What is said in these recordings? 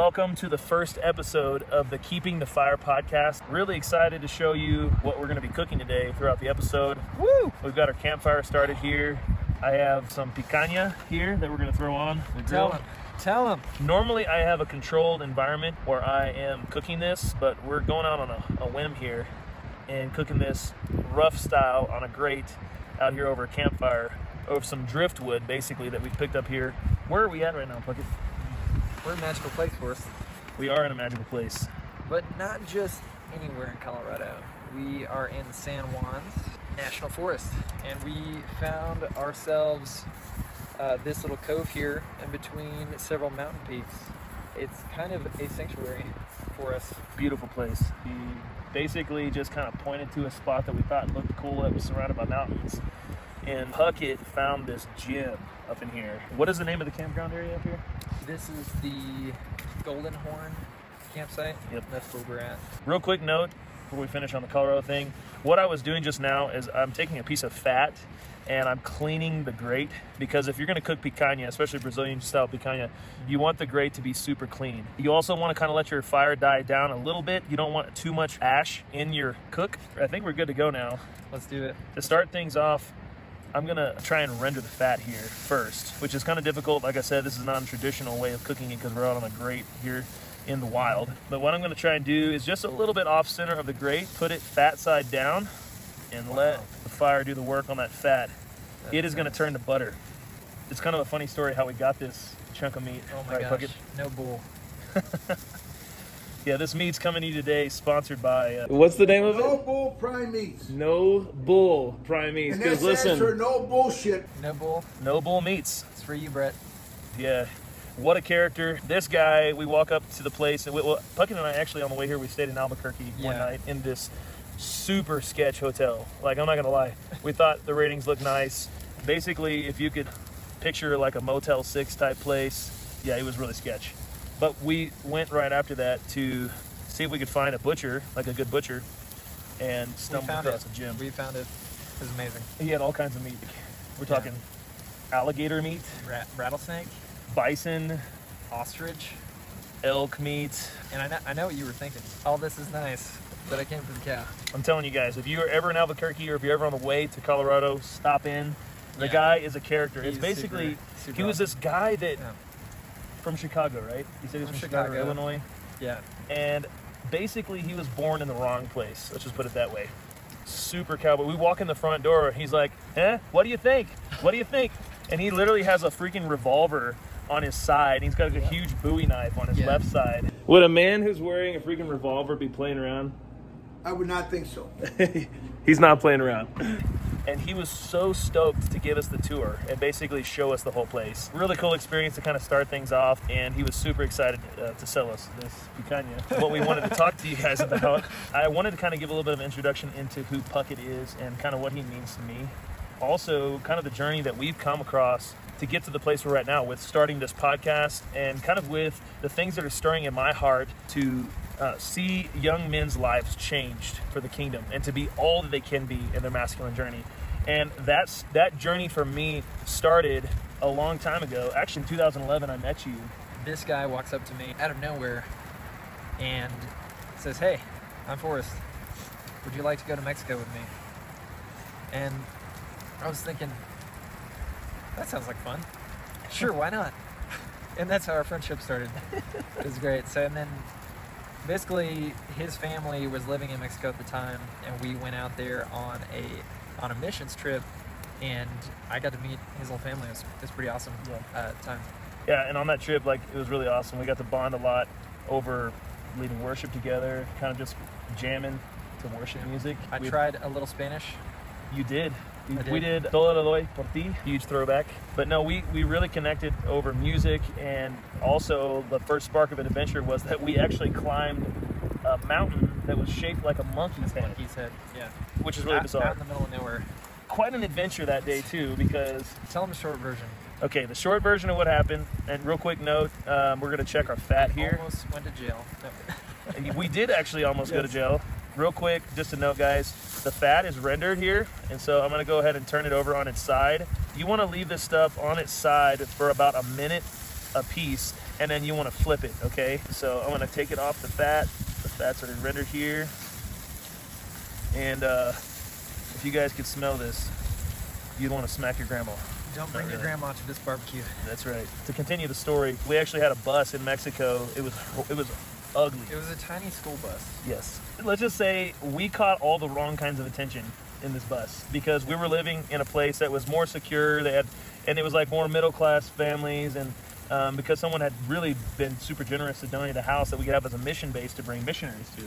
Welcome to the first episode of the Keeping the Fire podcast. Really excited to show you what we're going to be cooking today throughout the episode. Woo! We've got our campfire started here. I have some picanha here that we're going to throw on the grill. Tell him. Tell him. Normally, I have a controlled environment where I am cooking this, but we're going out on a, a whim here and cooking this rough style on a grate out here over a campfire over some driftwood, basically, that we've picked up here. Where are we at right now, Puckett? We're in a magical place for us, We are in a magical place. but not just anywhere in Colorado. We are in San Juan's National Forest, and we found ourselves uh, this little cove here in between several mountain peaks. It's kind of a sanctuary for us. Beautiful place. We basically just kind of pointed to a spot that we thought looked cool that was surrounded by mountains. And Puckett found this gym up in here. What is the name of the campground area up here? This is the Golden Horn campsite. Yep. That's where we're at. Real quick note before we finish on the Colorado thing. What I was doing just now is I'm taking a piece of fat and I'm cleaning the grate because if you're going to cook picanha, especially Brazilian style picanha, you want the grate to be super clean. You also want to kind of let your fire die down a little bit. You don't want too much ash in your cook. I think we're good to go now. Let's do it. To start things off, I'm gonna try and render the fat here first, which is kind of difficult. Like I said, this is not a non-traditional way of cooking it because we're out on a grate here in the wild. But what I'm gonna try and do is just a little bit off center of the grate, put it fat side down, and let the fire do the work on that fat. That's it is gonna turn to butter. It's kind of a funny story how we got this chunk of meat. Oh my Right, gosh. Puckett? No bull. Yeah, this meat's coming to you today, sponsored by. Uh, What's the name of it? No bull prime meats. No Bull Prime Meats. And Because that stands for no bullshit. No bull. No Bull Meats. It's for you, Brett. Yeah. What a character. This guy, we walk up to the place, and we, well, Puckett and I actually, on the way here, we stayed in Albuquerque one night in this super sketch hotel. Like, I'm not going to lie. We thought the ratings looked nice. Basically, if you could picture like a Motel 6 type place, yeah, it was really sketch. But we went right after that to see if we could find a butcher, like a good butcher, and We stumbled found across it. a gym. We found it. It was amazing. He had all kinds of meat. We're Yeah. talking alligator meat, Rat, rattlesnake, bison, ostrich, elk meat, and I know, I know what you were thinking. All this is nice, but I came for the cow. I'm telling you guys, if you're ever in Albuquerque or if you're ever on the way to Colorado, stop in. The Yeah. guy is a character. it's He's basically super- super he was awesome. this guy that Yeah. From Chicago, right? He said he was From from Chicago, Chicago. Illinois, Yeah. and basically he was born in the wrong place. Let's just put it that way. Super cowboy. We walk in the front door. He's like, "Eh, what do you think? What do you think?" And he literally has a freaking revolver on his side. He's got a huge Bowie knife on his Yeah. left side. Would a man who's wearing a freaking revolver be playing around? I would not think so. He's not playing around. And he was so stoked to give us the tour and basically show us the whole place. Really cool experience to kind of start things off, and he was super excited uh, to sell us this picanha. what we wanted to talk to you guys about, I wanted to kind of give a little bit of introduction into who Puckett is and kind of what he means to me. Also, kind of the journey that we've come across to get to the place we're at now with starting this podcast and kind of with the things that are stirring in my heart to uh, see young men's lives changed for the kingdom and to be all that they can be in their masculine journey. And that's that journey for me started a long time ago. Actually, in 2011, I met you. This guy walks up to me out of nowhere and says, "Hey, I'm Forrest. Would you like to go to Mexico with me?" And I was thinking, that sounds like fun. Sure, why not? And that's how our friendship started. it was great. So, and then basically, his family was living in Mexico at the time, and we went out there on a on a missions trip, and I got to meet his whole family. It was, it was pretty awesome Yeah. uh, time. Yeah, and on that trip, like it was really awesome. We got to bond a lot over leading worship together, kind of just jamming to worship music. I We- tried a little Spanish. You did. We, we did. did Todo lo doy por ti, huge throwback. But no, we, we really connected over music, and also the first spark of an adventure was that we actually climbed a mountain that was shaped like a monkey's head, Monkey's head. Yeah. which is really out, bizarre. out in the middle of nowhere. Quite an adventure that day too, because Tell them the short version. okay, the short version of what happened. And real quick note, um, we're gonna check our fat here. Almost went to jail. No. We did actually almost go to jail. Real quick, just a note, guys. The fat is rendered here, and so I'm gonna go ahead and turn it over on its side. You want to leave this stuff on its side for about a minute a piece, and then you want to flip it. Okay, so I'm gonna take it off the fat. The fat's already rendered here, and uh, if you guys could smell this, you'd want to smack your grandma. Don't bring Not your grandma to this barbecue. That's right. To continue the story, we actually had a bus in Mexico. It was it was ugly. It was a tiny school bus. Yes. Let's just say we caught all the wrong kinds of attention in this bus because we were living in a place that was more secure. They had, and it was like more middle class families, and um, because someone had really been super generous to donate a house that we could have as a mission base to bring missionaries to,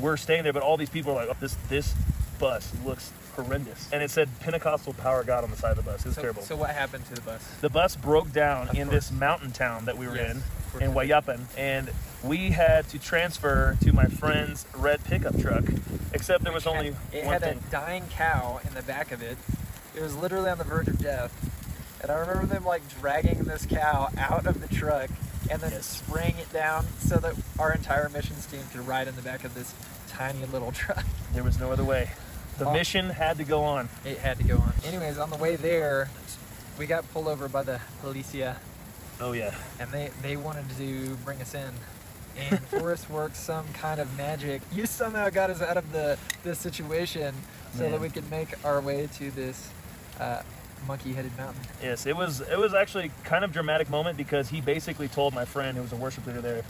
we're staying there. But all these people are like, oh, this this bus looks horrendous, and it said Pentecostal Power God on the side of the bus. It was So, terrible. so what happened to the bus? the bus broke down Of in course. this mountain town that we were Yes, in in. Guayapan, and we had to transfer to my friend's red pickup truck. Except there was only one. it had thing. a dying cow in the back of it. It was literally on the verge of death. And I remember them like dragging this cow out of the truck and then Yes. spraying it down so that our entire missions team could ride in the back of this tiny little truck. There was no other way. The Oh. mission had to go on. It had to go on. Anyways, on the way there, we got pulled over by the policia Oh yeah. and they, they wanted to bring us in. And Forrest worked some kind of magic. You somehow got us out of the this situation so Man. that we could make our way to this uh, monkey-headed mountain. Yes, it was it was actually kind of dramatic moment because he basically told my friend who was a worship leader there,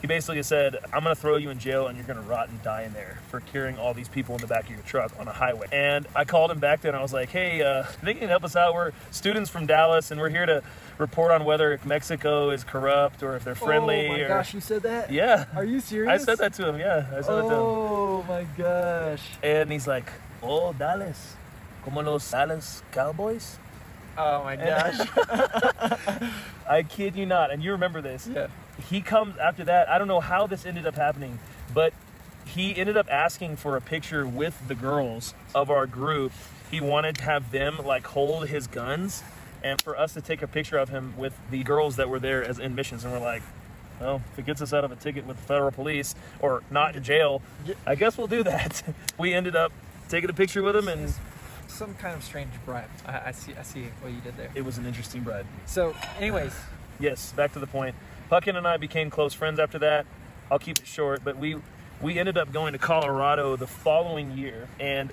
he basically said, I'm gonna throw you in jail and you're gonna rot and die in there for carrying all these people in the back of your truck on a highway. And I called him back then I was like, Hey, uh, they can help us out. We're students from Dallas and we're here to report on whether Mexico is corrupt or if they're friendly Oh my or gosh, you said that? Yeah. Are you serious? I said that to him, yeah. I said that to him. Oh my gosh. And he's like, Oh, Dallas. Como los Dallas Cowboys? Oh my gosh. I kid you not. And you remember this. yeah. He comes after that. I don't know how this ended up happening, but he ended up asking for a picture with the girls of our group. He wanted to have them like hold his guns and for us to take a picture of him with the girls that were there as in missions. And we're like, well, if it gets us out of a ticket with the federal police or not in jail, I guess we'll do that. we ended up taking a picture with him and Some kind of strange bribe. I, I see. I see what you did there. it was an interesting ride. So, anyways, Yes, back to the point. Puckett and I became close friends after that. I'll keep it short, but we we ended up going to Colorado the following year, and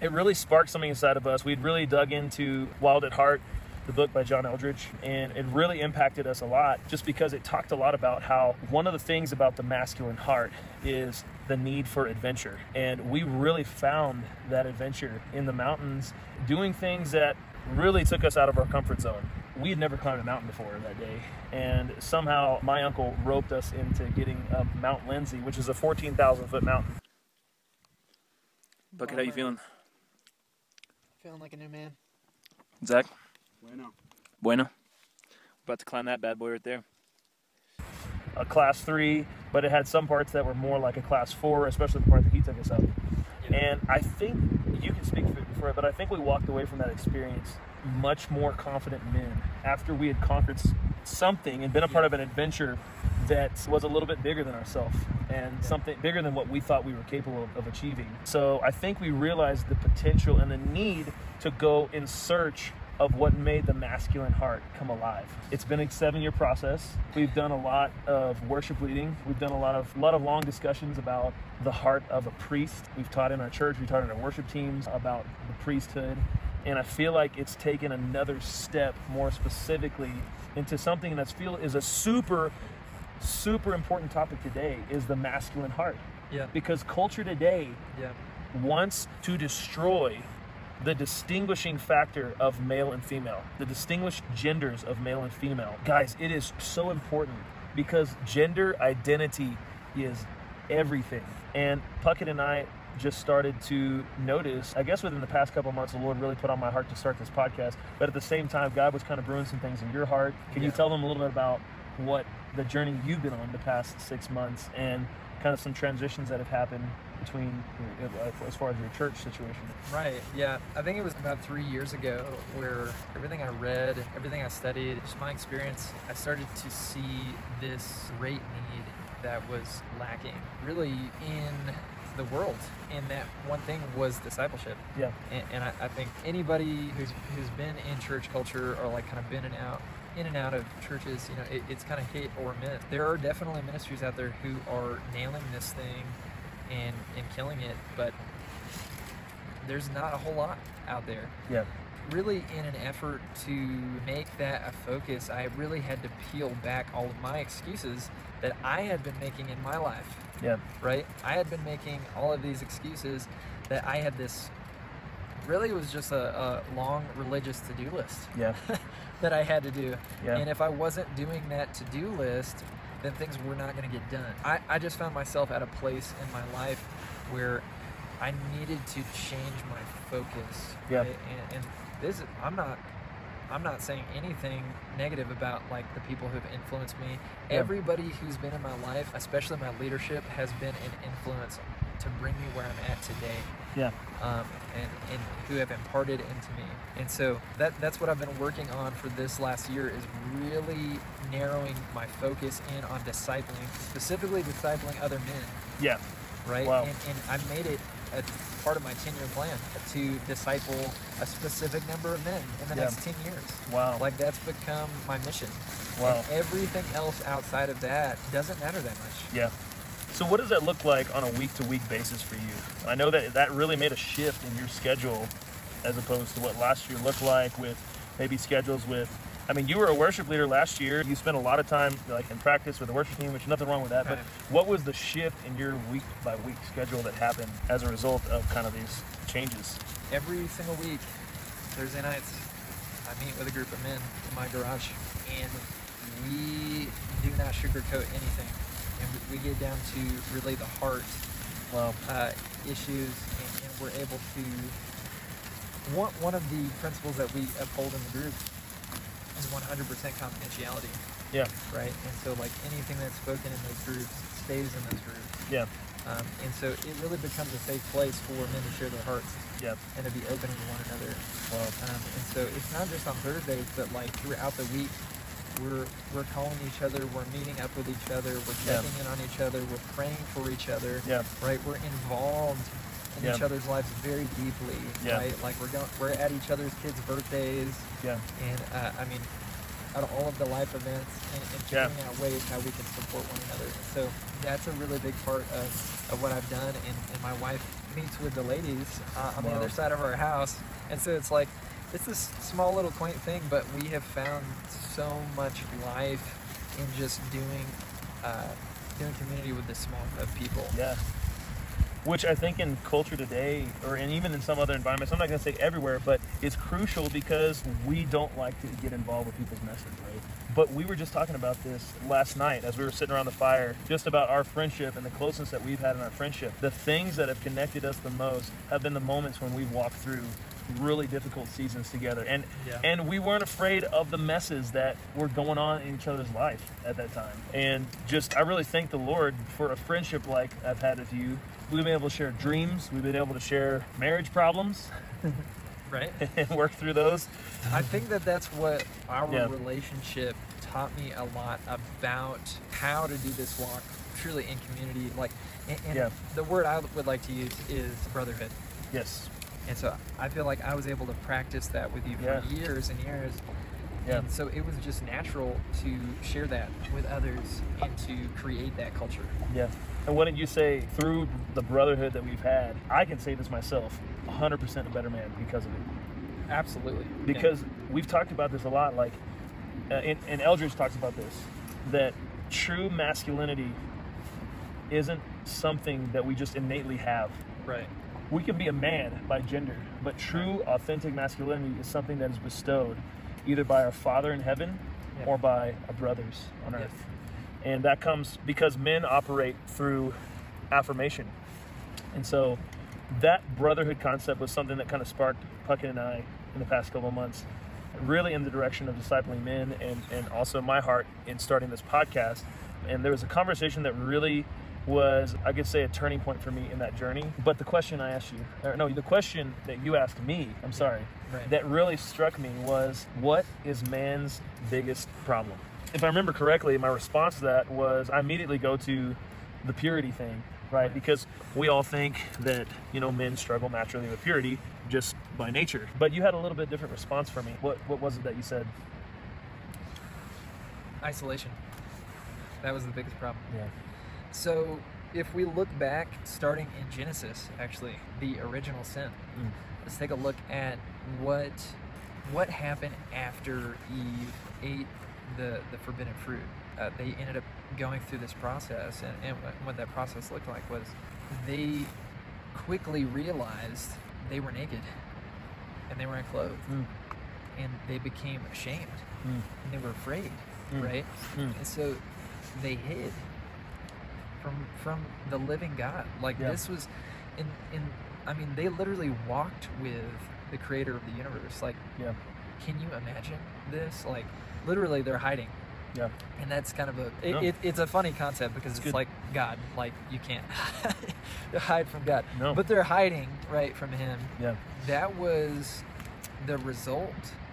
it really sparked something inside of us. We'd really dug into Wild at Heart, the book by John Eldredge, and it really impacted us a lot just because it talked a lot about how one of the things about the masculine heart is the need for adventure. And we really found that adventure in the mountains, doing things that really took us out of our comfort zone. We had never climbed a mountain before that day, and somehow my uncle roped us into getting up Mount Lindsey, which is a 14,000 foot mountain. Puckett, how you feeling? feeling like a new man. Zach? Bueno. Bueno. About to climb that bad boy right there. A class three, but it had some parts that were more like a class four, especially the part that he took us up. And I think you can speak for, it, but I think we walked away from that experience much more confident men after we had conquered something and been a part of an adventure that was a little bit bigger than ourselves and something bigger than what we thought we were capable of, of achieving. So I think we realized the potential and the need to go in search of what made the masculine heart come alive. It's been a seven-year process. We've done a lot of worship leading. We've done a lot of a lot of long discussions about the heart of a priest. We've taught in our church. We taught in our worship teams about the priesthood, and I feel like it's taken another step more specifically into something that's feel is a super super important topic today is the masculine heart Yeah. because culture today Yeah. wants to destroy the distinguishing factor of male and female, the distinguished genders of male and female. Guys, it is so important because gender identity is everything. And Puckett and I just started to notice, I guess within the past couple months, the Lord really put on my heart to start this podcast. But at the same time, God was kind of brewing some things in your heart. Can you tell them a little bit about what the journey you've been on the past six months and kind of some transitions that have happened between as far as your church situation. Right. Yeah. I think it was about three years ago where everything I read, everything I studied, just my experience, I started to see this great need that was lacking really in the world. And that one thing was discipleship. Yeah. And, and I, I think anybody who's who's been in church culture or like kind of been in and out in and out of churches, you know, it, it's kind of hit or miss. There are definitely ministries out there who are nailing this thing and and killing it, but there's not a whole lot out there. Yeah. Really, in an effort to make that a focus, I really had to peel back all of my excuses that I had been making in my life Yeah. right? I had been making all of these excuses that I had this really was just a, a long religious to do list Yeah. that I had to do. Yeah. And if I wasn't doing that to do list, then things were not going to get done. I, I just found myself at a place in my life where I needed to change my focus. Yeah. right? And, and this, I'm not. I'm not saying anything negative about like the people who've influenced me. Yeah. Everybody who's been in my life, especially my leadership, has been an influence to bring me where I'm at today Yeah. um, and, and who have imparted into me. And so that that's what I've been working on for this last year is really narrowing my focus in on discipling, specifically discipling other men, Yeah. right? Wow. And, and I made it a part of my 10 year plan to disciple a specific number of men in the Yeah. next 10 years. Wow. Like that's become my mission. Wow. And everything else outside of that doesn't matter that much. Yeah. So what does that look like on a week to week basis for you? I know that that really made a shift in your schedule as opposed to what last year looked like with maybe schedules with I mean, you were a worship leader last year. You spent a lot of time like in practice with the worship team, which is nothing wrong with that. But what was the shift in your week by week schedule that happened as a result of kind of these changes? every single week, Thursday nights, I meet with a group of men in my garage, and we do not sugarcoat anything. And we, get down to really the heart Wow. uh, issues, and, and we're able to. One, one of the principles that we uphold in the group is 100% confidentiality, Yeah. right? And so, like anything that's spoken in those groups stays in those groups. Yeah. Um, and so, it really becomes a safe place for men to share their hearts Yeah. and to be open to one another. Wow. Um, and so it's not just on Thursdays, but like throughout the week, we're we're calling each other, we're meeting up with each other, we're checking in on each other, we're praying for each other. Yeah. Right. We're involved in Yeah. each other's lives very deeply. Yeah. Right. Like we're going, we're at each other's kids' birthdays, Yeah. and uh, I mean, out of all of the life events, and, and Yeah. figuring out ways how we can support one another. So that's a really big part of, of what I've done. And, and my wife meets with the ladies uh, on the other side of our house, and so it's like it's this small little quaint thing, but we have found so much life in just doing uh, doing community with this small of people. Yeah. Which I think in culture today, or and even in some other environments, I'm not going to say everywhere, but it's crucial because we don't like to get involved with people's messes, right? But we were just talking about this last night as we were sitting around the fire, just about our friendship and the closeness that we've had in our friendship. The things that have connected us the most have been the moments when we've walked through really difficult seasons together and Yeah. and we weren't afraid of the messes that were going on in each other's life at that time and just i really thank the lord for a friendship like i've had with you we've been able to share dreams we've been able to share marriage problems Right. and work through those I think that that's what our Yeah. relationship taught me a lot about how to do this walk truly in community. Like, and, and Yeah. the word I would like to use is brotherhood. yes And so I feel like I was able to practice that with you for Yeah. years and years. Yeah. And so it was just natural to share that with others and to create that culture. yeah and what did you say through the brotherhood that we've had i can say this myself 100% a better man because of it Absolutely. because we've talked about this a lot like uh, and, and eldredge talks about this that true masculinity isn't something that we just innately have right. we can be a man by gender but true authentic masculinity is something that is bestowed either by our father in heaven Yeah. or by our brothers on Yeah. earth and that comes because men operate through affirmation and so that brotherhood concept was something that kind of sparked Puckett and I in the past couple of months, really in the direction of discipling men and, and also my heart in starting this podcast. And there was a conversation that really was, I could say, a turning point for me in that journey. But the question I asked you, or no, the question that you asked me, I'm sorry, Right. that really struck me was what is man's biggest problem? If I remember correctly, my response to that was I immediately go to the purity thing, right? Because we all think that, you know, men struggle naturally with purity just by nature. But you had a little bit different response for me. What what was it that you said? isolation. That was the biggest problem. Yeah. So, if we look back, starting in Genesis, actually, the original sin, Mm. let's take a look at what what happened after Eve ate the the forbidden fruit. Uh, they ended up going through this process, and, and what- that process looked like was they quickly realized they were naked and they weren't clothed, Mm. and they became ashamed Mm. and they were afraid, Mm. right? Mm. And so they hid from from the living God. Like Yeah. this was in in I mean they literally walked with the creator of the universe. Like Yeah. can you imagine this? Like literally they're hiding. Yeah. And that's kind of a it, No. it, it's a funny concept because It's it's, like God, like you can't hide from God. No. But they're hiding right from him. Yeah. That was the result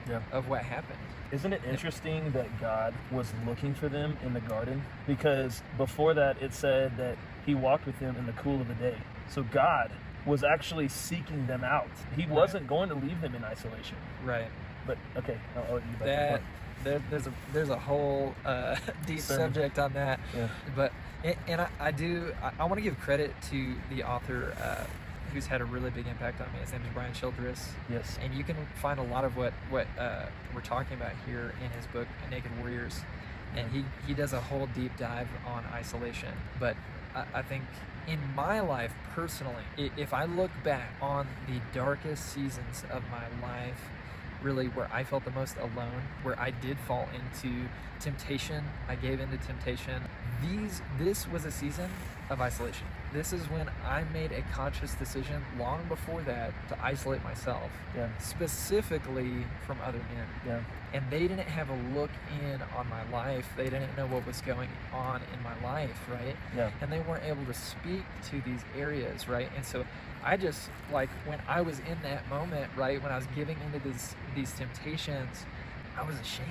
Yeah. of what happened. Isn't it interesting that God was looking for them in the garden? Because before that, it said that He walked with them in the cool of the day. So God was actually seeking them out. He Right. wasn't going to leave them in isolation. Right. But okay, I'll, I'll let you back that. There, there's a there's a whole uh, deep subject on that. Yeah. but and, and I, I do I, I want to give credit to the author uh, who's had a really big impact on me. His name is brian childress. Yes. and you can find a lot of what what uh, we're talking about here in his book naked warriors. And he he does a whole deep dive on isolation. But I, I think in my life personally if i look back on the darkest seasons of my life really where i felt the most alone where i did fall into temptation. I gave into temptation. These this was a season of isolation this is when i made a conscious decision long before that to isolate myself Yeah. specifically from other men Yeah. and they didn't have a look in on my life they didn't know what was going on in my life right Yeah. and they weren't able to speak to these areas right and so i just like when i was in that moment right when i was giving into these these temptations i was ashamed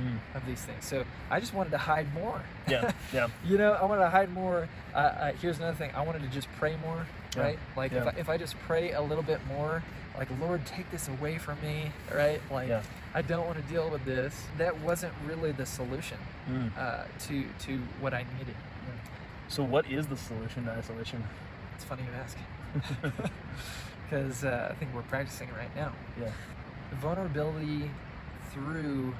Mm. of these things so i just wanted to hide more Yeah. Yeah. you know i wanted to hide more uh, uh, here's another thing i wanted to just pray more Yeah. right like if, I, if i just pray a little bit more like lord take this away from me right like Yeah. i don't want to deal with this that wasn't really the solution Mm. uh, to to what i needed So, what is the solution to isolation? it's funny you ask because uh, i think we're practicing right now Yeah. vulnerability through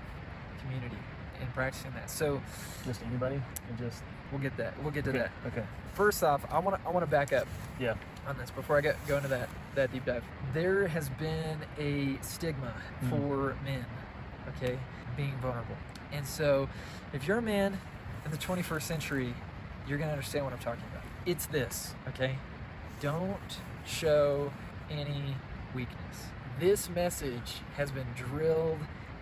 community and practicing that so Just anybody? And just we'll get that we'll get to okay. that Okay. first off i want to i want to back up Yeah. on this before I get go into that that deep dive. There has been a stigma Mhm. for men, okay, being vulnerable. And so, if you're a man in the 21st century, you're gonna understand what I'm talking about. It's this, okay? Don't show any weakness. This message has been drilled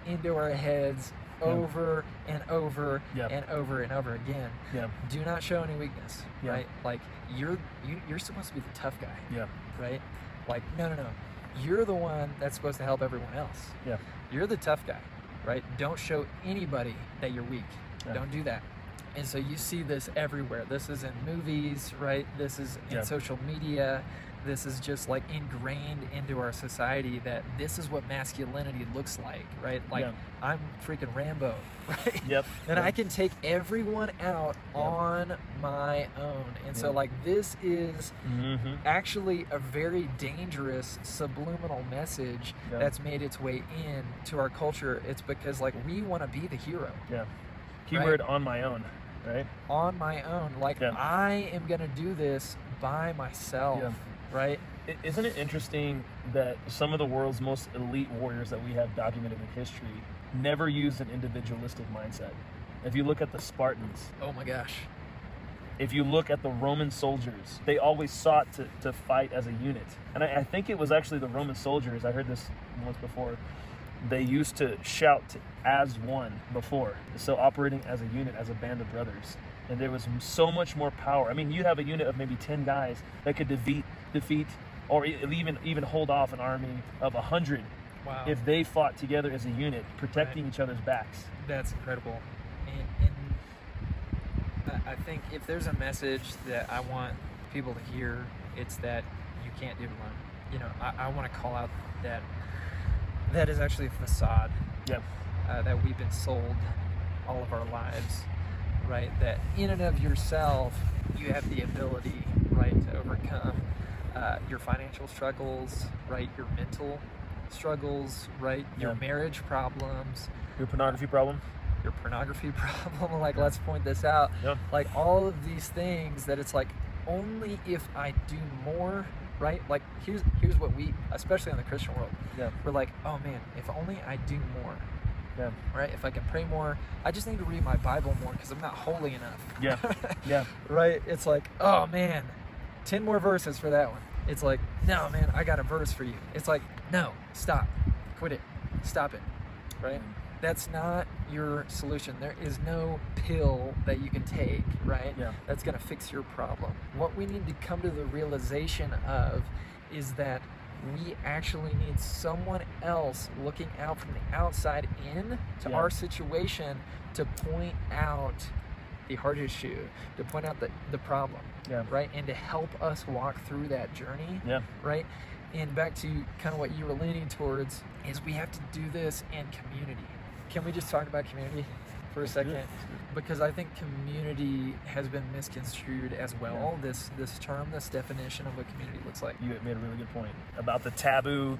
into our heads Yeah. over and over Yeah. and over and over again Yeah. do not show any weakness Yeah. right like you're you, you're supposed to be the tough guy Yeah. right like no no no you're the one that's supposed to help everyone else Yeah. you're the tough guy right don't show anybody that you're weak Yeah. don't do that and so you see this everywhere this is in movies right this is in Yeah. social media this is just like ingrained into our society that this is what masculinity looks like right like Yeah. i'm freaking rambo right Yep. and Yep. I can take everyone out Yep. on my own. And so, like, this is Mm-hmm. actually a very dangerous subliminal message that's made its way in to our culture. It's because, like, we want to be the hero Yeah. Keyword on my own, right? on my own. Like, Yeah. I am going to do this by myself, Yeah. right? Isn't it interesting that some of the world's most elite warriors that we have documented in history never used an individualistic mindset? If you look at the Spartans, Oh my gosh. if you look at the Roman soldiers, they always sought to, to fight as a unit. And I, I think it was actually the Roman soldiers, I heard this once before, they used to shout as one before. So operating as a unit, as a band of brothers. And there was so much more power. I mean, you have a unit of maybe 10 guys that could defeat, defeat or even, even hold off an army of 100 Wow. if they fought together as a unit, protecting each other's backs. That's incredible. And, and I- I think if there's a message that I want people to hear, it's that you can't do it alone. You know, I, I want to call out that that is actually a facade Yeah. uh, that we've been sold all of our lives, right? That in and of yourself, you have the ability, right, to overcome uh, your financial struggles, right? Your mental struggles, right? Your Yeah. marriage problems, Your pornography problem? your pornography problem. like, let's point this out. Yeah. Like, all of these things that it's like, only if I do more, right? Like, here's here's what we, especially in the Christian world, Yeah. we're like, oh man, if only I do more, Yeah. right? If I can pray more, I just need to read my Bible more because I'm not holy enough. Yeah. Yeah. right? It's like, oh man, 10 more verses for that one. It's like, no, man, I got a verse for you. It's like, no, stop, quit it, stop it, right? That's not your solution. There is no pill that you can take, right? Yeah. That's going to fix your problem. What we need to come to the realization of is that we actually need someone else looking out from the outside in to Yeah. our situation to point out the hard issue, to point out the, the problem, Yeah. right? And to help us walk through that journey, Yeah. right? And back to kind of what you were leaning towards is we have to do this in community. Can we just talk about community for a second? Because I think community has been misconstrued as well. This this term, this definition of what community looks like. You made a really good point about the taboo,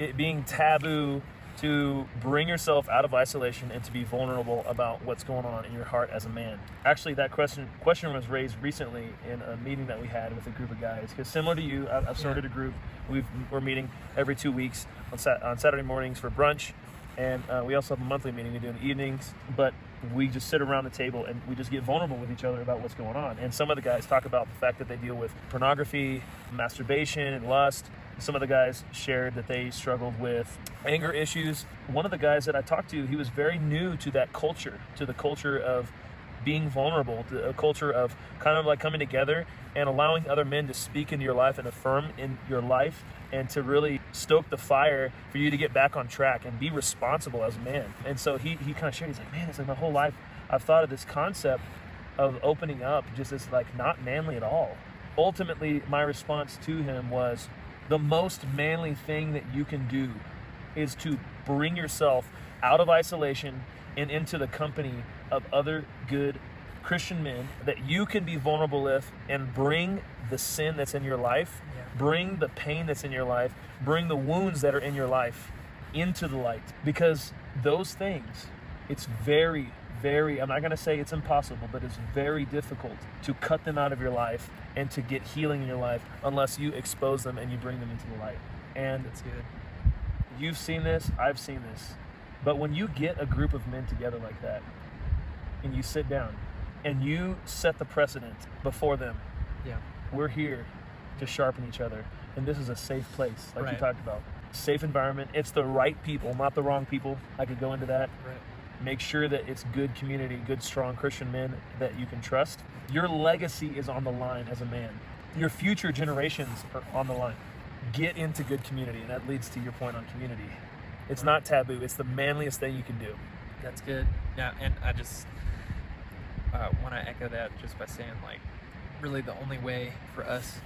it being taboo to bring yourself out of isolation and to be vulnerable about what's going on in your heart as a man. Actually, that question question was raised recently in a meeting that we had with a group of guys. Because similar to you, I've started a group. We've, we're meeting every two weeks on, sat- on Saturday mornings for brunch, and uh, we also have a monthly meeting we do in the evenings. But we just sit around the table and we just get vulnerable with each other about what's going on. And some of the guys talk about the fact that they deal with pornography, masturbation, and lust. Some of the guys shared that they struggled with anger issues. One of the guys that I talked to, he was very new to that culture, to the culture of being vulnerable, to a culture of kind of like coming together and allowing other men to speak into your life and affirm in your life and to really stoke the fire for you to get back on track and be responsible as a man. And so he, he kind of shared, he's like, man, it's like my whole life I've thought of this concept of opening up just as like not manly at all. Ultimately, my response to him was the most manly thing that you can do is to bring yourself out of isolation and into the company of other good Christian men that you can be vulnerable with and bring the sin that's in your life, Yeah. bring the pain that's in your life, bring the wounds that are in your life into the light. Because those things, it's very, very, I'm not going to say it's impossible, but it's very difficult to cut them out of your life and to get healing in your life unless you expose them and you bring them into the light. And That's good. You've seen this, I've seen this. But when you get a group of men together like that and you sit down and you set the precedent before them, Yeah. we're here to sharpen each other. And this is a safe place, like you talked about. Safe environment. It's the right people, not the wrong people. I could go into that. Right. Make sure that it's good community, good, strong Christian men that you can trust. Your legacy is on the line as a man. Your future generations are on the line. Get into good community, and that leads to your point on community. It's not taboo. It's the manliest thing you can do. That's good. Yeah, and I just uh, want to echo that just by saying, like, really the only way for us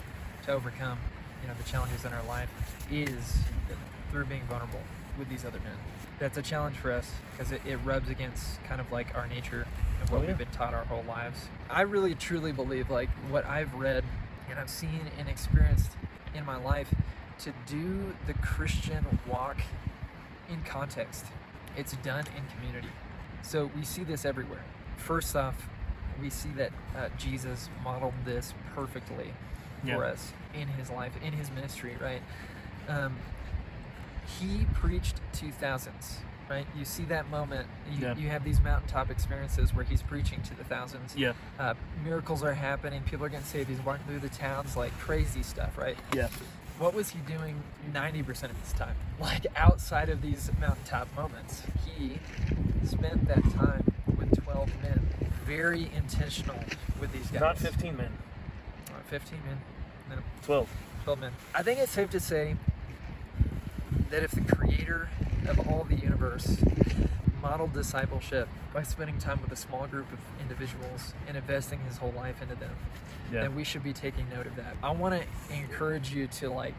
to overcome, you know, the challenges in our life is through being vulnerable with these other men. That's a challenge for us because it, it rubs against kind of like our nature and what Oh, yeah. we've been taught our whole lives. I really truly believe, like, what I've read and I've seen and experienced in my life to do the Christian walk in context. It's done in community. So we see this everywhere. First off, we see that uh, Jesus modeled this perfectly for Yeah. us in his life, in his ministry, right? Um, he preached to thousands, right? You see that moment. You, Yeah. you have these mountaintop experiences where he's preaching to the thousands. Yeah. Uh, miracles are happening. People are getting saved. He's walking through the towns, like crazy stuff, right? Yeah. what was he doing 90% of his time? Like outside of these mountaintop moments, he spent that time with 12 men, very intentional with these guys. Not 15 men, Uh, 15 men, no, 12. 12 men. I think it's safe to say that if the creator of all the universe modeled discipleship by spending time with a small group of individuals and investing his whole life into them, Yeah. then we should be taking note of that. I want to encourage you to like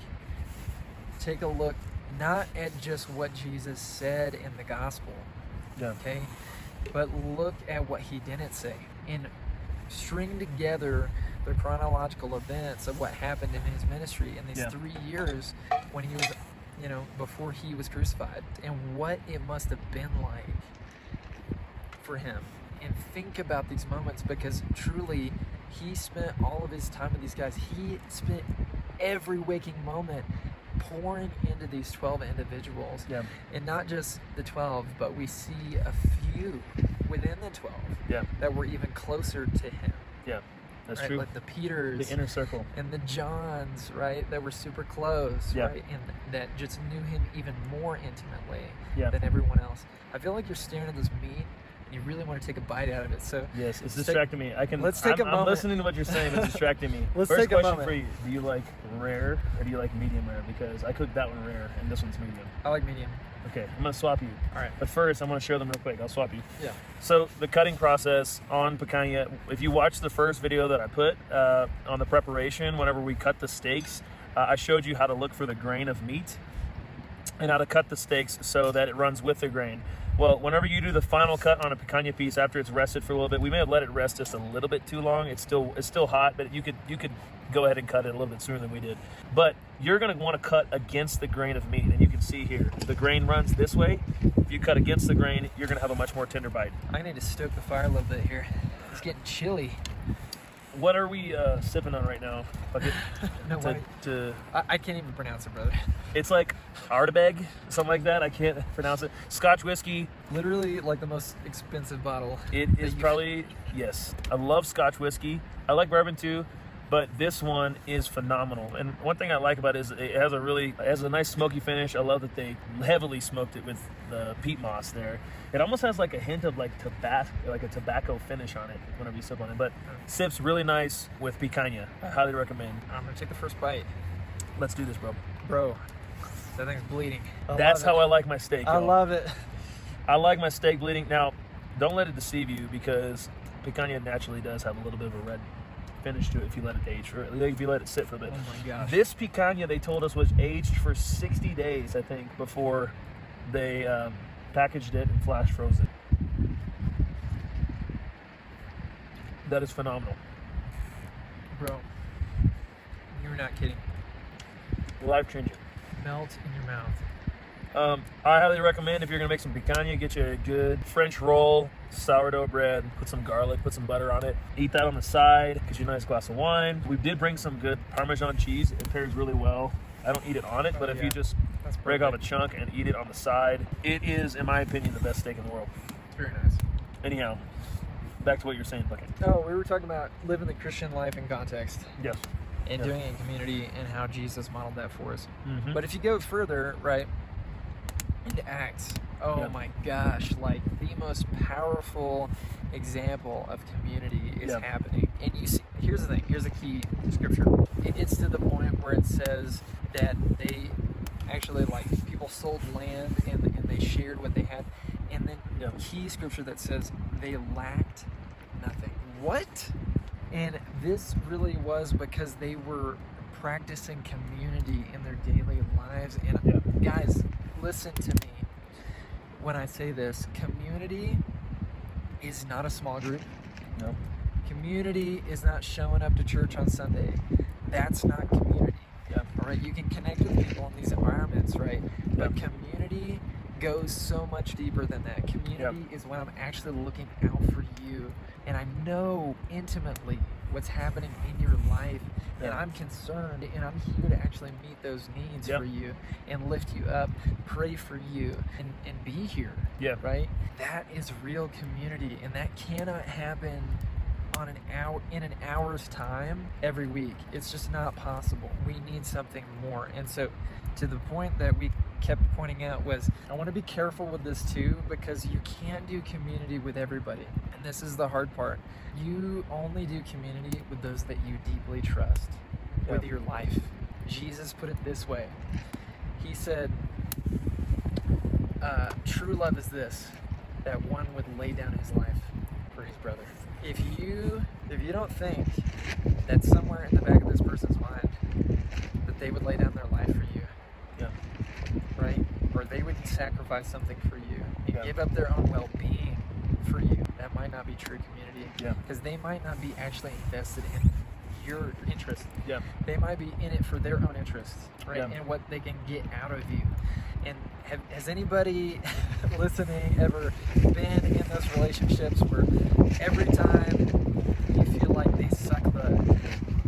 take a look not at just what Jesus said in the gospel, Yeah. okay? But look at what he didn't say. And string together the chronological events of what happened in his ministry in these Yeah. three years when he was, you know, before he was crucified, and what it must have been like for him. And think about these moments because truly, he spent all of his time with these guys. He spent every waking moment pouring into these 12 individuals. Yeah. And not just the 12, but we see a few within the 12 Yeah. that were even closer to him. Yeah. That's right? true. Like the Peters the inner circle. and the Johns, right? That were super close, Yeah. right? And that just knew him even more intimately Yeah. than everyone else. I feel like you're staring at this meat you really want to take a bite out of it. So Yes, it's Let's take- distracting me. I can. let's take I'm, a I'm listening to what you're saying. It's distracting me. Let's First take a question moment. for you: Do you like rare or do you like medium rare? Because I cooked that one rare and this one's medium. I like medium. Okay, I'm gonna swap you. All right. But first, I'm gonna share them real quick. I'll swap you. Yeah. So the cutting process on picanha. If you watch the first video that I put uh, on the preparation, whenever we cut the steaks, uh, I showed you how to look for the grain of meat and how to cut the steaks so that it runs with the grain. Well, whenever you do the final cut on a picanha piece after it's rested for a little bit, we may have let it rest just a little bit too long. It's still it's still hot, but you could you could go ahead and cut it a little bit sooner than we did. But you're going to want to cut against the grain of meat, and you can see here the grain runs this way. If you cut against the grain, you're going to have a much more tender bite. I need to stoke the fire a little bit here. It's getting chilly. What are we uh, sipping on right now? No to, way. to, I, I can't even pronounce it, brother. it's like Ardbeg, something like that. I can't pronounce it. Scotch whiskey. Literally like the most expensive bottle. It is that is you- probably yes. I love Scotch whiskey. I like bourbon too, but this one is phenomenal. And one thing I like about it is it has a really it has a nice smoky finish. I love that they heavily smoked it with the peat moss there. It almost has like a hint of like tobacco, like a tobacco finish on it whenever you sip on it. But sips really nice with picanha. I highly recommend. I'm gonna take the first bite. Let's do this, bro. Bro, that thing's bleeding. I That's how it. I like my steak. I y'all. love it. I like my steak bleeding. Now, don't let it deceive you because picanha naturally does have a little bit of a red finish to it if you let it age or if you let it sit for a bit. Oh my gosh. This picanha they told us was aged for 60 days, I think, before they um, packaged it and flash froze it. That is phenomenal. Bro, you're not kidding. Life changing. Melt in your mouth. Um, I highly recommend if you're gonna make some picanha, get you a good French roll, sourdough bread, put some garlic, put some butter on it. Eat that on the side, get you a nice glass of wine. We did bring some good Parmesan cheese. It pairs really well. I don't eat it on it, but if yeah. you just break off a chunk and eat it on the side, it is, in my opinion, the best steak in the world. It's very nice. Anyhow, back to what you're saying, Puckett. Oh, we were talking about living the Christian life in context Yes. and Yeah. doing it in community and how Jesus modeled that for us. Mhm. But if you go further, right, into Acts, oh Yeah. my gosh, like the most powerful example of community is Yeah. happening. And you see, here's the thing, here's the key to scripture. It gets to the point where it says that they actually, like, people sold land and, and they shared what they had. And then Yeah. key scripture that says they lacked nothing. What? And this really was because they were practicing community in their daily lives. And Yeah. guys, listen to me when I say this community is not a small group. No. Community is not showing up to church on Sunday. That's not community. Yeah. All right, you can connect with people in these environments, right? But community goes so much deeper than that. Community is when I'm actually looking out for you and I know intimately what's happening in your life and I'm concerned and I'm here to actually meet those needs Yep. for you and lift you up, pray for you and, and be here Yeah. right? That is real community, and that cannot happen on an hour in an hour's time every week. It's just not possible. We need something more. And so, to the point that we kept pointing out was, I want to be careful with this too because you can't do community with everybody, and this is the hard part. You only do community with those that you deeply trust with your life. Jesus put it this way. He said, uh, true love is this that one would lay down his life for his brother if you if you don't think that somewhere in the back of this person's mind that they would lay down their life for you Yeah. right or they would sacrifice something for you and Yeah. give up their own well-being for you, that might not be true community. Yeah. Because they might not be actually invested in your interest. Yeah. They might be in it for their own interests, right? Yeah. And what they can get out of you. And have, has anybody listening ever been in those relationships where every time you feel like they suck the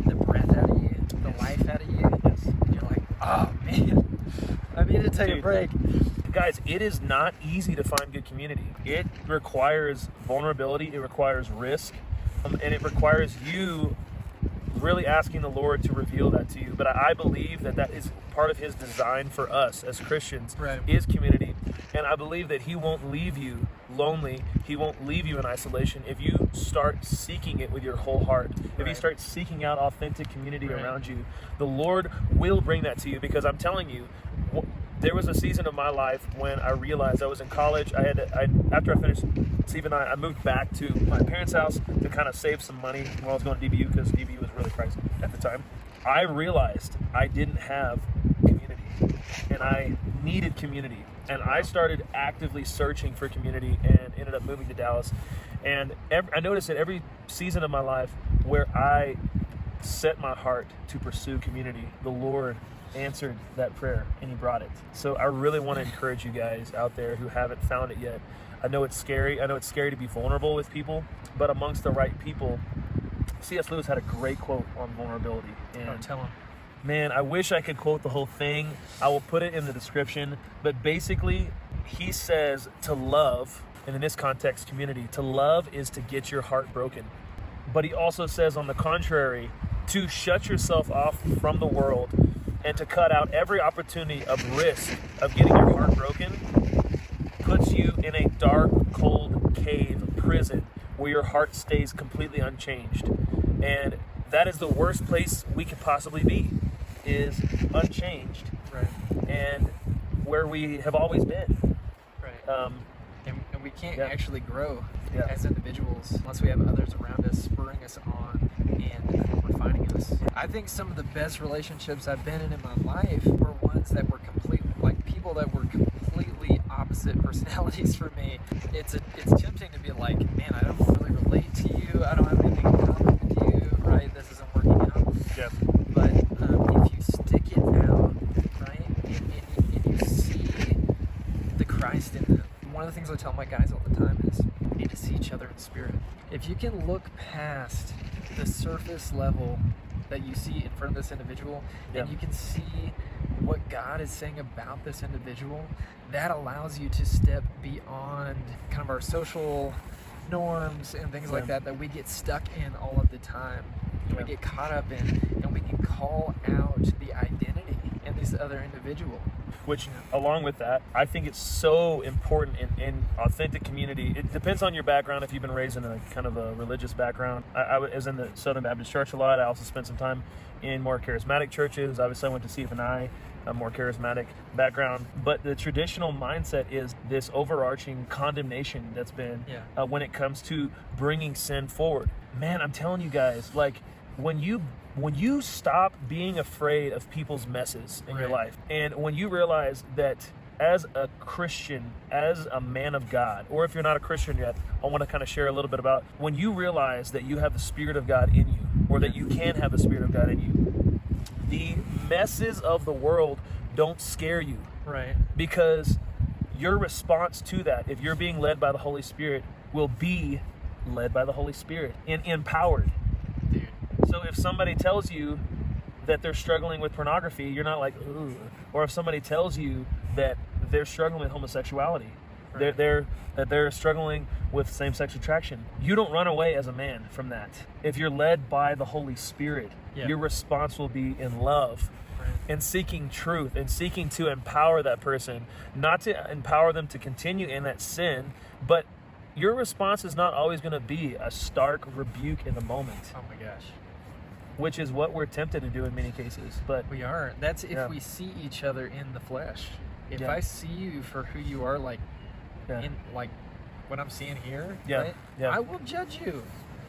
the breath out of you, the life out of you, Yes. you're like, oh man, I need to take a break. guys, it is not easy to find good community. It requires vulnerability, it requires risk, um, and it requires you really asking the Lord to reveal that to you. But I I believe that that is part of His design for us as Christians Right. is community, and I believe that He won't leave you lonely. He won't leave you in isolation if you start seeking it with your whole heart. If you start seeking out authentic community Right. around you, the Lord will bring that to you. Because I'm telling you. wh- there was a season of my life when I realized I was in college. I had to, I, after I finished CFNI, I moved back to my parents' house to kind of save some money while I was going to DBU because DBU was really pricey at the time. I realized I didn't have community, and I needed community. And I started actively searching for community, and ended up moving to Dallas. And ev I noticed that every season of my life where I set my heart to pursue community, the Lord answered that prayer and He brought it. So I really want to encourage you guys out there who haven't found it yet. I know it's scary. I know it's scary to be vulnerable with people, but amongst the right people, C.S. Lewis had a great quote on vulnerability. Oh, and Oh, tell him. Man, I wish I could quote the whole thing. I will put it in the description. But basically, he says to love, and in this context, community, to love is to get your heart broken. But he also says, on the contrary, to shut yourself off from the world and to cut out every opportunity of risk of getting your heart broken puts you in a dark, cold cave prison where your heart stays completely unchanged. And that is the worst place we could possibly be, is unchanged Right. and where we have always been. Right. Um, and, and we can't Yeah. actually grow Yeah. as individuals unless we have others around us spurring us on and refining us. I think some of the best relationships I've been in in my life were ones that were completely like people that were completely opposite personalities for me. It's a, it's tempting to be like, man, I don't really relate to you. I don't have anything in common with you. Right? This isn't working out. yeah. But um, if you stick it out, right, and, and, and you see the Christ in them, one of the things I tell my guys all the time is you need to see each other in spirit. If you can look past the surface level that you see in front of this individual, and you can see what God is saying about this individual, that allows you to step beyond kind of our social norms and things like that that we get stuck in all of the time. And we get caught up in, and we can call out the identity this other individual. Which, along with that, I think it's so important in, in authentic community. It depends on your background. If you've been raised in a kind of a religious background, I, I was in the Southern Baptist Church a lot. I also spent some time in more charismatic churches. Obviously, I went to CFNI, a more charismatic background. But the traditional mindset is this overarching condemnation that's been Yeah. uh, when it comes to bringing sin forward. Man, I'm telling you guys, like when you when you stop being afraid of people's messes in your life, and when you realize that as a Christian, as a man of God, or if you're not a Christian yet, I want to kind of share a little bit about when you realize that you have the Spirit of God in you, or that you can have the Spirit of God in you. The messes of the world don't scare you Right. because your response to that, if you're being led by the Holy Spirit, will be led by the Holy Spirit and empowered. So if somebody tells you that they're struggling with pornography, you're not like, ooh. Or if somebody tells you that they're struggling with homosexuality, they're, they're that they're struggling with same-sex attraction, you don't run away as a man from that. If you're led by the Holy Spirit, Yeah. your response will be in love Right. and seeking truth and seeking to empower that person, not to empower them to continue in that sin, but your response is not always going to be a stark rebuke in the moment, Oh my gosh. which is what we're tempted to do in many cases. But We aren't. That's if Yeah. we see each other in the flesh. If Yeah. I see you for who you are, like yeah, in like what I'm seeing here, Yeah, right? yeah. I will judge you.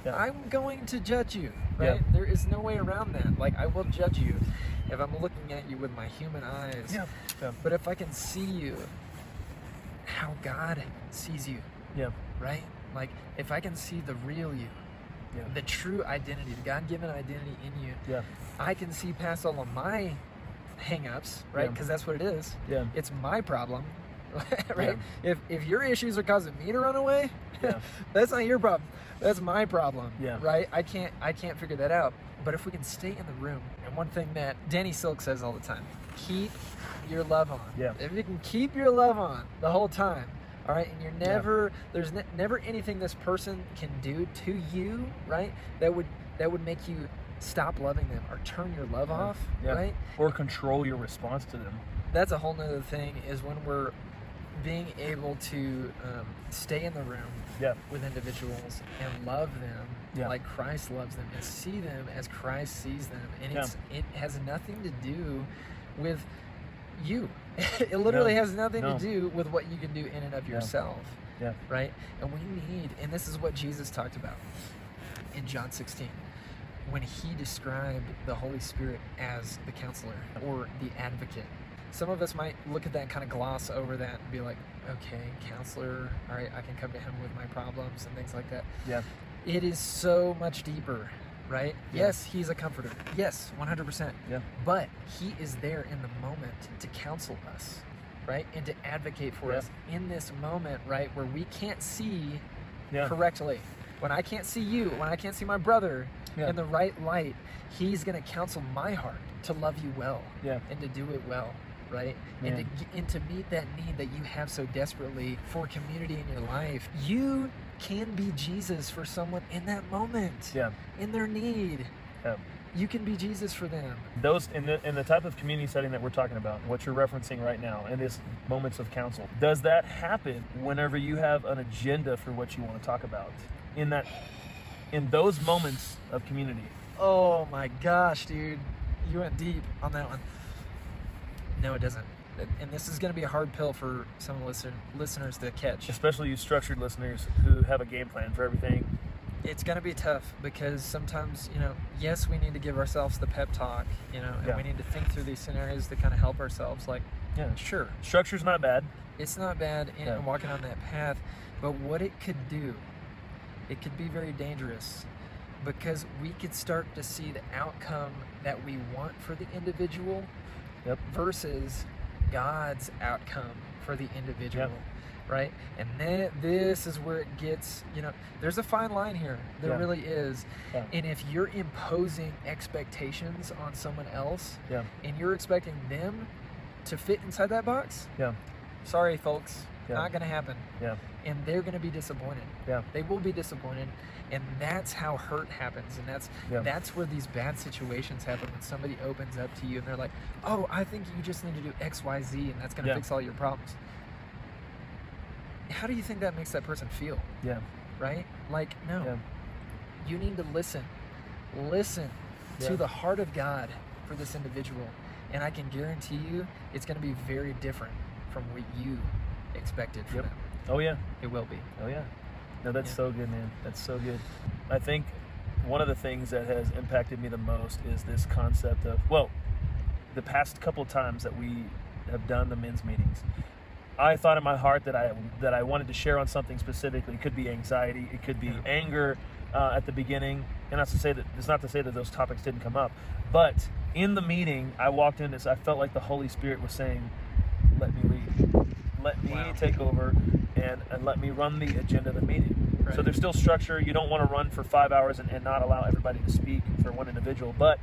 I'm going to judge you, right? There is no way around that. Like I will judge you if I'm looking at you with my human eyes. yeah, But if I can see you how God sees you, yeah, right? Like if I can see the real you, Yeah. the true identity, the God-given identity in you, Yeah. I can see past all of my hang-ups, right? Yeah. Because that's what it is. Yeah. It's my problem, right? If if your issues are causing me to run away, Yeah. that's not your problem. That's my problem. Yeah. Right? I can't I can't figure that out. But if we can stay in the room, and one thing that Danny Silk says all the time, keep your love on. Yeah. If you can keep your love on the whole time, all right, and you're never there's ne- never anything this person can do to you, right? That would that would make you stop loving them or turn your love off, Yeah. right? Or control your response to them. that's a whole nother thing is when we're being able to um, stay in the room Yeah. with individuals and love them Yeah. like Christ loves them and see them as Christ sees them and Yeah. it's it has nothing to do with you it literally No. has nothing No. to do with what you can do in and of yourself Yeah. right and we need and this is what Jesus talked about in John 16 when he described the Holy Spirit as the counselor or the advocate. Some of us might look at that and kind of gloss over that and be like, okay, counselor, all right, I can come to him with my problems and things like that. Yeah. It is so much deeper, right? Yeah. Yes, he's a comforter. Yes, 100%. Yeah. But he is there in the moment to counsel us, right? And to advocate for Yeah. us in this moment, right? Where we can't see Yeah. correctly. When I can't see you, when I can't see my brother in the right light, he's going to counsel my heart to love you well Yeah. and to do it well, right? And to and to meet that need that you have so desperately for community in your life. You can be Jesus for someone in that moment, Yeah. in their need. Yeah. You can be Jesus for them. those in the in the type of community setting that we're talking about what you're referencing right now in this moments of counsel does that happen whenever you have an agenda for what you want to talk about in that in those moments of community Oh my gosh, dude. You went deep on that one. No, it doesn't. And this is going to be a hard pill for some listen, listeners to catch. especially you structured listeners who have a game plan for everything It's going to be tough because sometimes, you know, yes, we need to give ourselves the pep talk, you know, and Yeah. we need to think through these scenarios to kind of help ourselves. Like, yeah sure, structure's not bad it's not bad in Yeah. walking on that path, but what it could do, it could be very dangerous because we could start to see the outcome that we want for the individual Yep. versus God's outcome for the individual. Yep. Right, and then this is where it gets. You know, there's a fine line here. There Yeah. really is. Yeah. And if you're imposing expectations on someone else, yeah and you're expecting them to fit inside that box, yeah sorry, folks, Yeah. not going to happen. yeah And they're going to be disappointed. yeah They will be disappointed, and that's how hurt happens. And that's Yeah. that's where these bad situations happen when somebody opens up to you and they're like, "Oh, I think you just need to do X, Y, Z, and that's going to Yeah. fix all your problems." How do you think that makes that person feel? yeah Right? Like, no. yeah You need to listen. Listen to the heart of God for this individual. And I can guarantee you it's going to be very different from what you expected for Yep. them. oh yeah It will be. Oh yeah. No, that's Yeah. so good, man. That's so good. I think one of the things that has impacted me the most is this concept of well, the past couple times that we have done the men's meetings. I thought in my heart that I that I wanted to share on something specifically. It could be anxiety, it could be Yeah. anger uh, at the beginning, and not to say that it's not to say that those topics didn't come up, but in the meeting, I walked in this. I felt like the Holy Spirit was saying, "Let me lead, let me Wow. take over, and, and let me run the agenda of the meeting." So there's still structure. You don't want to run for five hours and, and not allow everybody to speak for one individual, but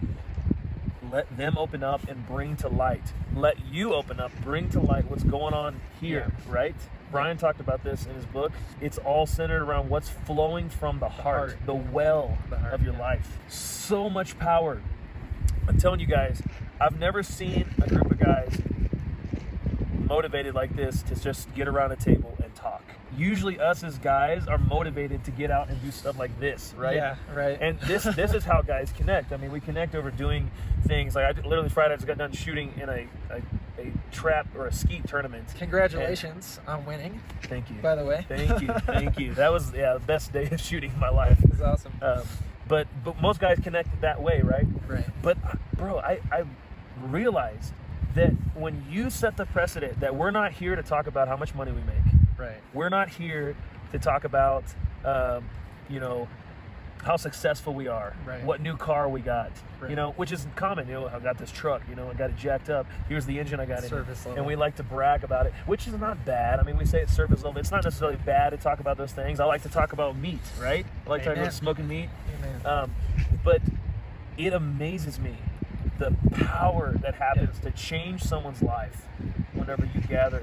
let them open up and bring to light. Let you open up, bring to light what's going on here, right? Brian talked about this in his book. It's all centered around what's flowing from the, heart, heart. the well The heart, of your yeah. life. So much power. I'm telling you guys, I've never seen a group of guys motivated like this to just get around a table and talk. Usually, us as guys are motivated to get out and do stuff like this, right? Yeah, right. And this this is how guys connect. I mean, we connect over doing things like I did- literally Friday I just got done shooting in a, a, a trap or a skeet tournament. Congratulations on winning, Thank you. by the way. Thank you. Thank you. That was yeah the best day of shooting in my life. It's awesome. Um, but but most guys connect that way, right? right. But bro, I, I realized that when you set the precedent that we're not here to talk about how much money we make. Right. We're not here to talk about um, you know, how successful we are, Right. what new car we got, right. you know, which is common. You know, I got this truck, you know, I got it jacked up. Here's the engine I got in it. Level. And we like to brag about it, which is not bad. I mean, we say it's surface level. It's not necessarily bad to talk about those things. I like to talk about meat, right? I like Amen. about smoking meat. Amen. Um, but it amazes me the power that happens to change someone's life whenever you gather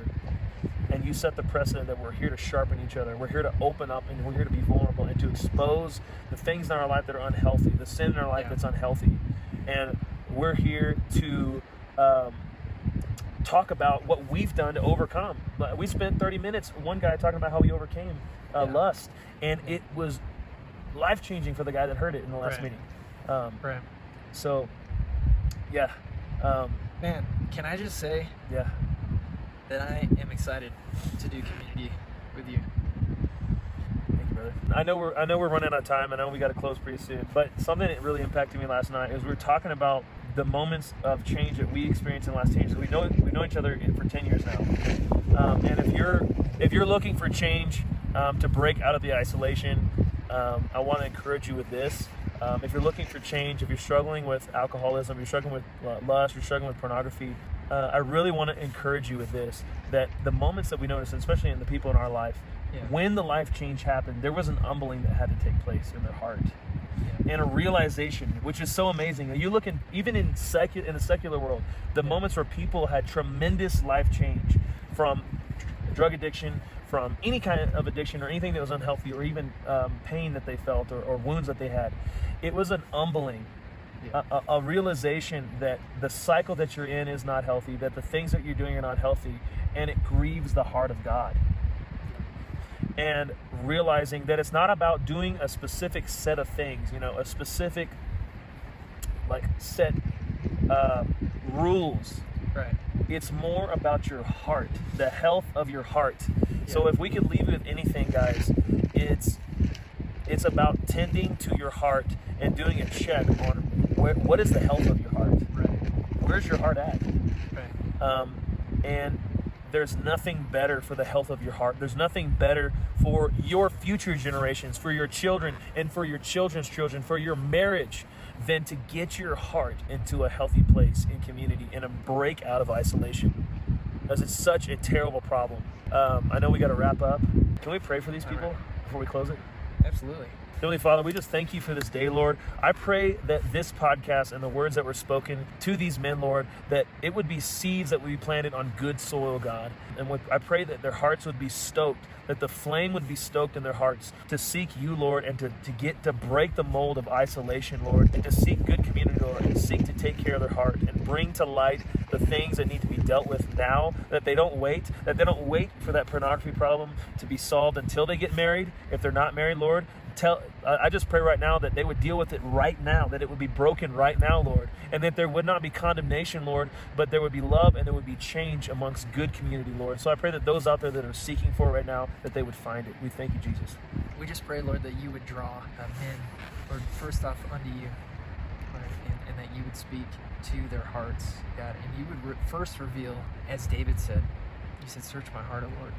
and you set the precedent that we're here to sharpen each other. We're here to open up and we're here to be vulnerable and to expose the things in our life that are unhealthy, the sin in our life Yeah. that's unhealthy. And we're here to um, talk about what we've done to overcome. We spent 30 minutes, one guy talking about how he overcame uh, Yeah. lust, and it was life changing for the guy that heard it in the last Right. meeting. Um, right. so, yeah, um, Man, can I just say yeah. that I am excited to do community with you. Thank you, brother. I know we're I know we're running out of time. I know we got to close pretty soon. But something that really impacted me last night is we were talking about the moments of change that we experienced in the last ten years. We know we know each other for ten years now. Um, and if you're if you're looking for change um, to break out of the isolation, um, I want to encourage you with this. Um, if you're looking for change, if you're struggling with alcoholism, if you're struggling with uh, lust, you're struggling with pornography, uh, I really want to encourage you with this. That the moments that we notice, especially in the people in our life, Yeah. when the life change happened, there was an humbling that had to take place in their heart Yeah. and a realization, which is so amazing. You look in even in secu- in the secular world, the moments where people had tremendous life change from drug addiction, from any kind of addiction or anything that was unhealthy, or even um, pain that they felt or, or wounds that they had. It was an humbling, Yeah. a, a, realization that the cycle that you're in is not healthy, that the things that you're doing are not healthy, and it grieves the heart of God and realizing that it's not about doing a specific set of things, you know, a specific like set uh, rules. Right. It's more about your heart, the health of your heart. So if we could leave it with anything, guys, it's it's about tending to your heart and doing a check on where, what is the health of your heart. Right. Where's your heart at? Right. Um, and there's nothing better for the health of your heart. There's nothing better for your future generations, for your children, and for your children's children, for your marriage, than to get your heart into a healthy place in community and a break out of isolation. Because it's such a terrible problem. Um, I know we got to wrap up. Can we pray for these people right. before we close it? Absolutely. Heavenly Father, we just thank you for this day, Lord. I pray that this podcast and the words that were spoken to these men, Lord, that it would be seeds that would be planted on good soil, God. And what, I pray that their hearts would be stoked, that the flame would be stoked in their hearts to seek you, Lord, and to, to get to break the mold of isolation, Lord, and to seek good community, Lord, and seek to take care of their heart and bring to light the things that need to be dealt with now, that they don't wait, that they don't wait for that pornography problem to be solved until they get married. If they're not married, Lord, tell I just pray right now that they would deal with it right now, that it would be broken right now, Lord, and that there would not be condemnation, Lord, but there would be love and there would be change amongst good community, Lord. So I pray that those out there that are seeking for it right now, that they would find it. We thank you, Jesus. We just pray, Lord, that you would draw uh, men, Lord, first off unto you, Lord, and, and that you would speak to their hearts, God, and you would re- first reveal, as David said, you said, "Search my heart, O Lord."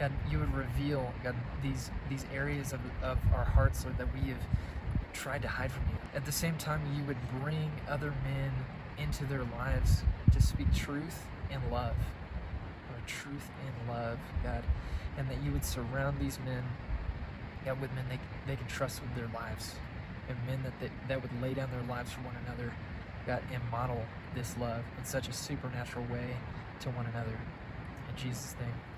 God, you would reveal, God, these these areas of, of our hearts, Lord, that we have tried to hide from you. At the same time, you would bring other men into their lives to speak truth and love, Lord, truth and love, God, and that you would surround these men, God, with men they, they can trust with their lives, and men that, they, that would lay down their lives for one another, God, and model this love in such a supernatural way to one another. In Jesus' name.